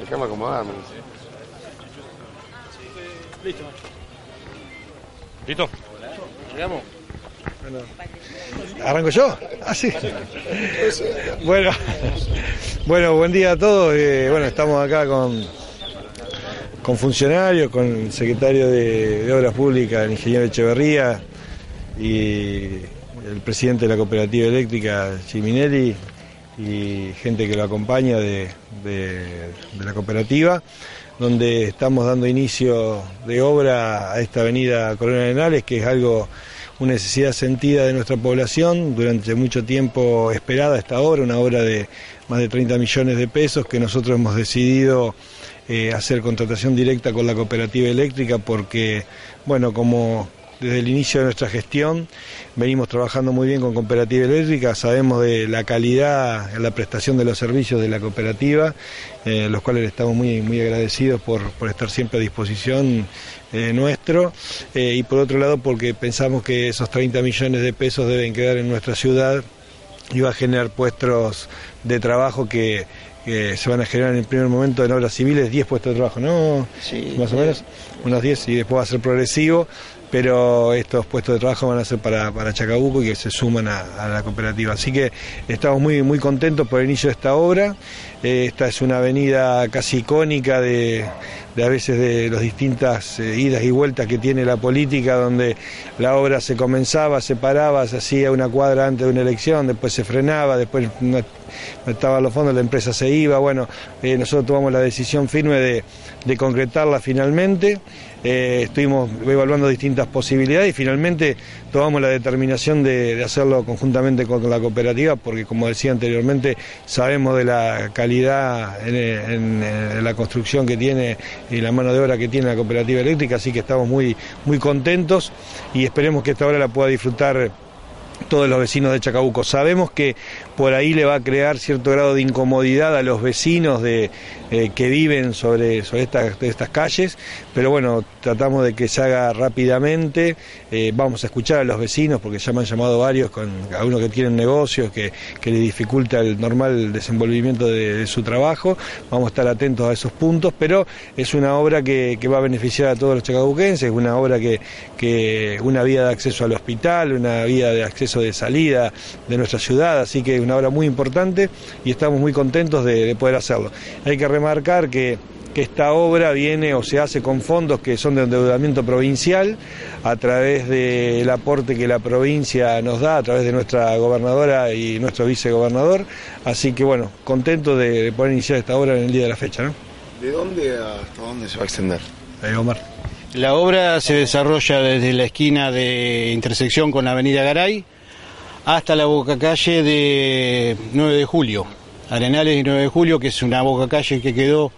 Déjame acomodarme. Listo. ¿Listo? ¿Llegamos? ¿Arranco yo? Ah, sí. Bueno, bueno, buen día a todos. Eh, bueno, estamos acá con, con funcionarios, con el secretario de, de Obras Públicas, el ingeniero Echeverría, y el presidente de la cooperativa eléctrica, Chiminelli, y gente que lo acompaña de, de- la cooperativa, donde estamos dando inicio de obra a esta avenida Coronel Arenales, que es algo, una necesidad sentida de nuestra población, durante mucho tiempo esperada esta obra, una obra de más de 30 millones de pesos que nosotros hemos decidido eh, hacer contratación directa con la cooperativa eléctrica porque, bueno, como desde el inicio de nuestra gestión venimos trabajando muy bien con Cooperativa Eléctrica, sabemos de la calidad en la prestación de los servicios de la cooperativa, eh, los cuales le estamos muy, muy agradecidos por, por estar siempre a disposición eh, nuestro, eh, y por otro lado porque pensamos que esos 30 millones de pesos deben quedar en nuestra ciudad y va a generar puestos de trabajo que, que se van a generar en el primer momento en obras civiles, 10 puestos de trabajo, ¿no? Sí. Más o menos, unos 10 y después va a ser progresivo, pero estos puestos de trabajo van a ser para, para Chacabuco y que se suman a, la cooperativa. Así que estamos muy, muy contentos por el inicio de esta obra. Eh, esta es una avenida casi icónica de, de a veces de las distintas eh, idas y vueltas que tiene la política, donde la obra se comenzaba, se paraba, se hacía una cuadra antes de una elección, después se frenaba, después no estaba los fondos, la empresa se iba. Bueno, eh, nosotros tomamos la decisión firme de, de concretarla finalmente. Eh, estuvimos evaluando distintas posibilidades y finalmente tomamos la determinación de, hacerlo conjuntamente con la cooperativa porque como decía anteriormente sabemos de la calidad en la construcción que tiene y la mano de obra que tiene la cooperativa eléctrica así que estamos muy muy contentos y esperemos que esta obra la pueda disfrutar todos los vecinos de Chacabuco. Sabemos que por ahí le va a crear cierto grado de incomodidad a los vecinos de, eh, que viven sobre, sobre estas, estas calles, pero bueno, tratamos de que se haga rápidamente. Eh, vamos a escuchar a los vecinos porque ya me han llamado varios, con algunos que tienen negocios, que, que les dificulta el normal desenvolvimiento de, de su trabajo. Vamos a estar atentos a esos puntos, pero es una obra que, que va a beneficiar a todos los chacabuquenses, una obra que, que una vía de acceso al hospital, una vía de acceso de salida de nuestra ciudad, así que una obra muy importante y estamos muy contentos de, de poder hacerlo. Hay que remarcar que que esta obra viene o se hace con fondos que son de endeudamiento provincial a través del aporte que la provincia nos da, a través de nuestra gobernadora y nuestro vicegobernador. Así que bueno, contento de, de poder iniciar esta obra en el día de la fecha. ¿no? ¿De dónde hasta dónde se va a extender? Eh, Omar. La obra se desarrolla desde la esquina de intersección con la Avenida Garay hasta la boca calle de 9 de julio, Arenales y 9 de julio, que es una boca calle que quedó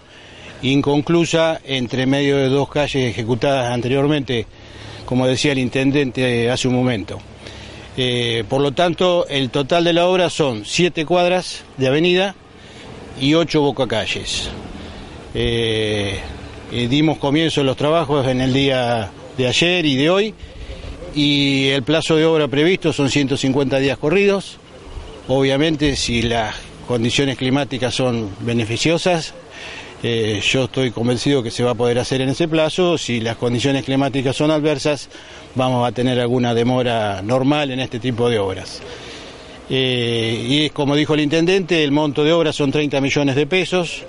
inconclusa entre medio de dos calles ejecutadas anteriormente, como decía el intendente hace un momento. Eh, por lo tanto, el total de la obra son siete cuadras de avenida y ocho bocacalles. Eh, eh, dimos comienzo a los trabajos en el día de ayer y de hoy y el plazo de obra previsto son 150 días corridos. Obviamente, si las condiciones climáticas son beneficiosas, eh, yo estoy convencido que se va a poder hacer en ese plazo. Si las condiciones climáticas son adversas, vamos a tener alguna demora normal en este tipo de obras. Eh, y como dijo el intendente, el monto de obra son 30 millones de pesos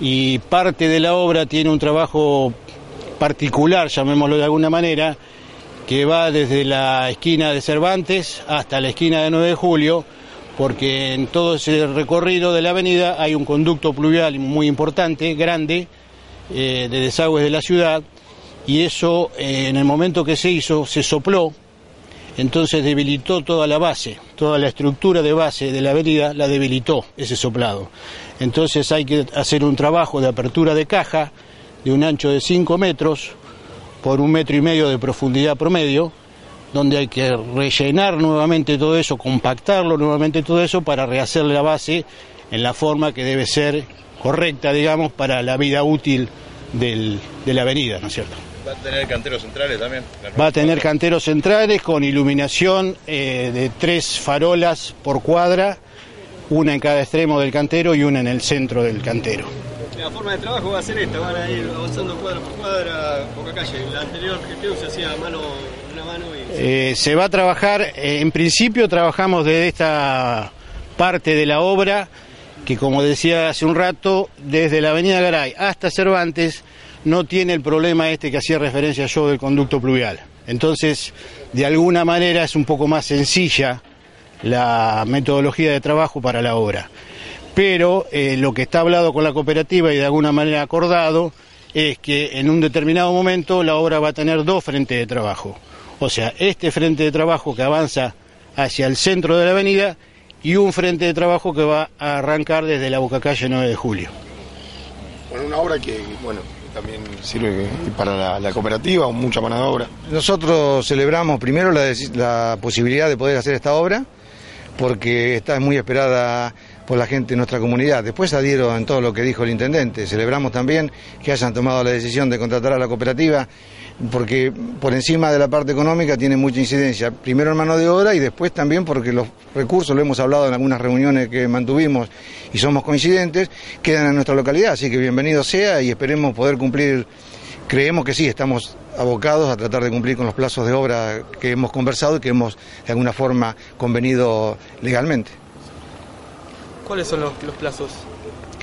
y parte de la obra tiene un trabajo particular, llamémoslo de alguna manera, que va desde la esquina de Cervantes hasta la esquina de 9 de Julio, porque en todo ese recorrido de la avenida hay un conducto pluvial muy importante, grande, eh, de desagües de la ciudad, y eso eh, en el momento que se hizo se sopló, entonces debilitó toda la base, toda la estructura de base de la avenida la debilitó ese soplado. Entonces hay que hacer un trabajo de apertura de caja de un ancho de 5 metros por un metro y medio de profundidad promedio, donde hay que rellenar nuevamente todo eso, compactarlo nuevamente todo eso para rehacer la base en la forma que debe ser correcta, digamos, para la vida útil del- de la avenida, ¿no es cierto? ¿Va a tener canteros centrales también? Va a tener canteros centrales con iluminación eh, de tres farolas por cuadra, una en cada extremo del cantero y una en el centro del cantero. La forma de trabajo va a ser esta, van a ir avanzando cuadra por cuadra, poca calle. La anterior gestión se hacía a mano, una mano y... Eh, se va a trabajar, eh, en principio trabajamos desde esta parte de la obra, que como decía hace un rato, desde la avenida Garay hasta Cervantes, no tiene el problema este que hacía referencia yo del conducto pluvial. Entonces, de alguna manera es un poco más sencilla la metodología de trabajo para la obra. Pero eh, lo que está hablado con la cooperativa y de alguna manera acordado es que en un determinado momento la obra va a tener dos frentes de trabajo. O sea, este frente de trabajo que avanza hacia el centro de la avenida y un frente de trabajo que va a arrancar desde la Boca Calle 9 de Julio. Bueno, una obra que, bueno, también sirve para la, la cooperativa, mucha mano de obra. Nosotros celebramos primero la, la posibilidad de poder hacer esta obra, porque está muy esperada por la gente de nuestra comunidad. Después adhiero en todo lo que dijo el intendente. Celebramos también que hayan tomado la decisión de contratar a la cooperativa, porque por encima de la parte económica tiene mucha incidencia. Primero en mano de obra y después también porque los recursos, lo hemos hablado en algunas reuniones que mantuvimos y somos coincidentes, quedan en nuestra localidad. Así que bienvenido sea y esperemos poder cumplir. Creemos que sí, estamos abocados a tratar de cumplir con los plazos de obra que hemos conversado y que hemos de alguna forma convenido legalmente. ¿Cuáles son los, los plazos?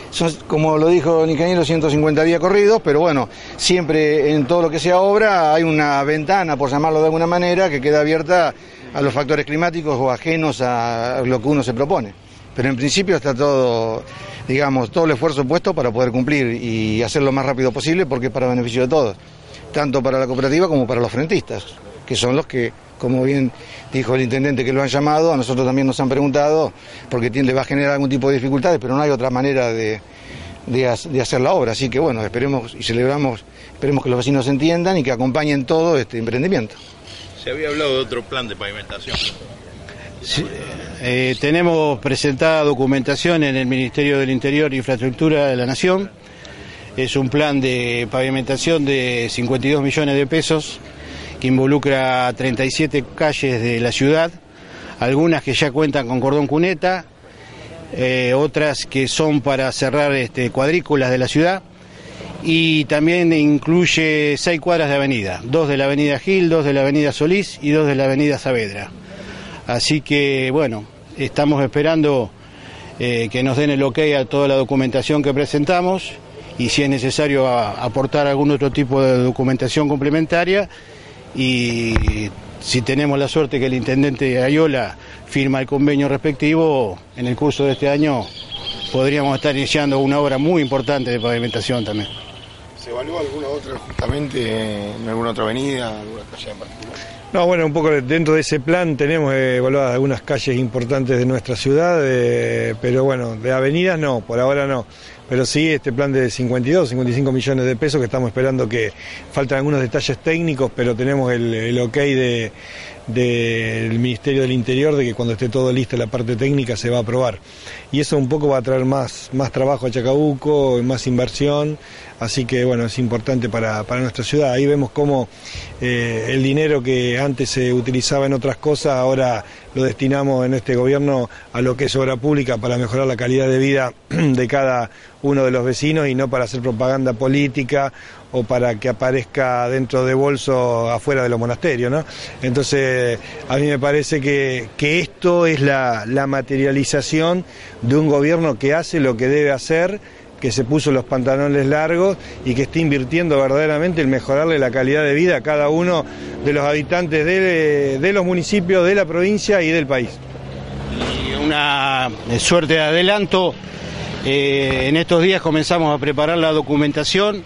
Son, como lo dijo el ingeniero, 150 días corridos, pero bueno, siempre en todo lo que sea obra hay una ventana, por llamarlo de alguna manera, que queda abierta a los factores climáticos o ajenos a lo que uno se propone. Pero en principio está todo, digamos, todo el esfuerzo puesto para poder cumplir y hacerlo lo más rápido posible porque es para beneficio de todos, tanto para la cooperativa como para los frentistas, que son los que como bien dijo el intendente que lo han llamado, a nosotros también nos han preguntado, porque le va a generar algún tipo de dificultades, pero no hay otra manera de, de, hacer la obra. Así que bueno, esperemos y celebramos, esperemos que los vecinos entiendan y que acompañen todo este emprendimiento. Se había hablado de otro plan de pavimentación. Sí, eh, tenemos presentada documentación en el Ministerio del Interior e Infraestructura de la Nación. Es un plan de pavimentación de 52 millones de pesos que involucra 37 calles de la ciudad, algunas que ya cuentan con cordón cuneta, eh, otras que son para cerrar este, cuadrículas de la ciudad y también incluye seis cuadras de avenida, dos de la avenida Gil, dos de la avenida Solís y dos de la avenida Saavedra. Así que bueno, estamos esperando eh, que nos den el ok a toda la documentación que presentamos y si es necesario aportar algún otro tipo de documentación complementaria, y si tenemos la suerte que el intendente Ayola firma el convenio respectivo, en el curso de este año podríamos estar iniciando una obra muy importante de pavimentación también. ¿Se evaluó alguna otra justamente en alguna otra avenida, alguna calle en particular? No, bueno, un poco dentro de ese plan tenemos evaluadas algunas calles importantes de nuestra ciudad, eh, pero bueno, de avenidas no, por ahora no. Pero sí, este plan de 52, 55 millones de pesos que estamos esperando que faltan algunos detalles técnicos, pero tenemos el, ok de, del Ministerio del Interior de que cuando esté todo listo la parte técnica se va a aprobar. Y eso un poco va a traer más, más trabajo a Chacabuco, más inversión, así que bueno, es importante para, para nuestra ciudad. Ahí vemos cómo eh, el dinero que antes se utilizaba en otras cosas, ahora lo destinamos en este gobierno a lo que es obra pública para mejorar la calidad de vida de cada uno de los vecinos y no para hacer propaganda política o para que aparezca dentro de bolso afuera de los monasterios, ¿no? Entonces, a mí me parece que, que esto es la, la materialización de un gobierno que hace lo que debe hacer que se puso los pantalones largos y que está invirtiendo verdaderamente en mejorarle la calidad de vida a cada uno de los habitantes de, de los municipios, de la provincia y del país. Una suerte de adelanto, eh, en estos días comenzamos a preparar la documentación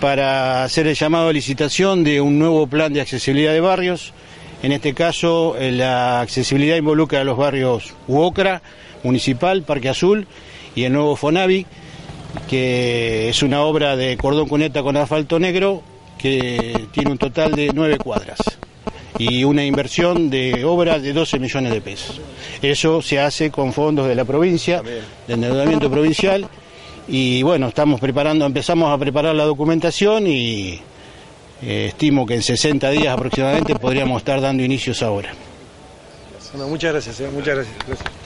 para hacer el llamado a licitación de un nuevo plan de accesibilidad de barrios. En este caso, eh, la accesibilidad involucra a los barrios Uocra, Municipal, Parque Azul y el nuevo Fonavi, que es una obra de cordón cuneta con asfalto negro que tiene un total de nueve cuadras y una inversión de obra de 12 millones de pesos. Eso se hace con fondos de la provincia, de endeudamiento provincial y bueno, estamos preparando, empezamos a preparar la documentación y eh, estimo que en 60 días aproximadamente podríamos estar dando inicios ahora. Bueno, muchas gracias, eh, muchas gracias. gracias.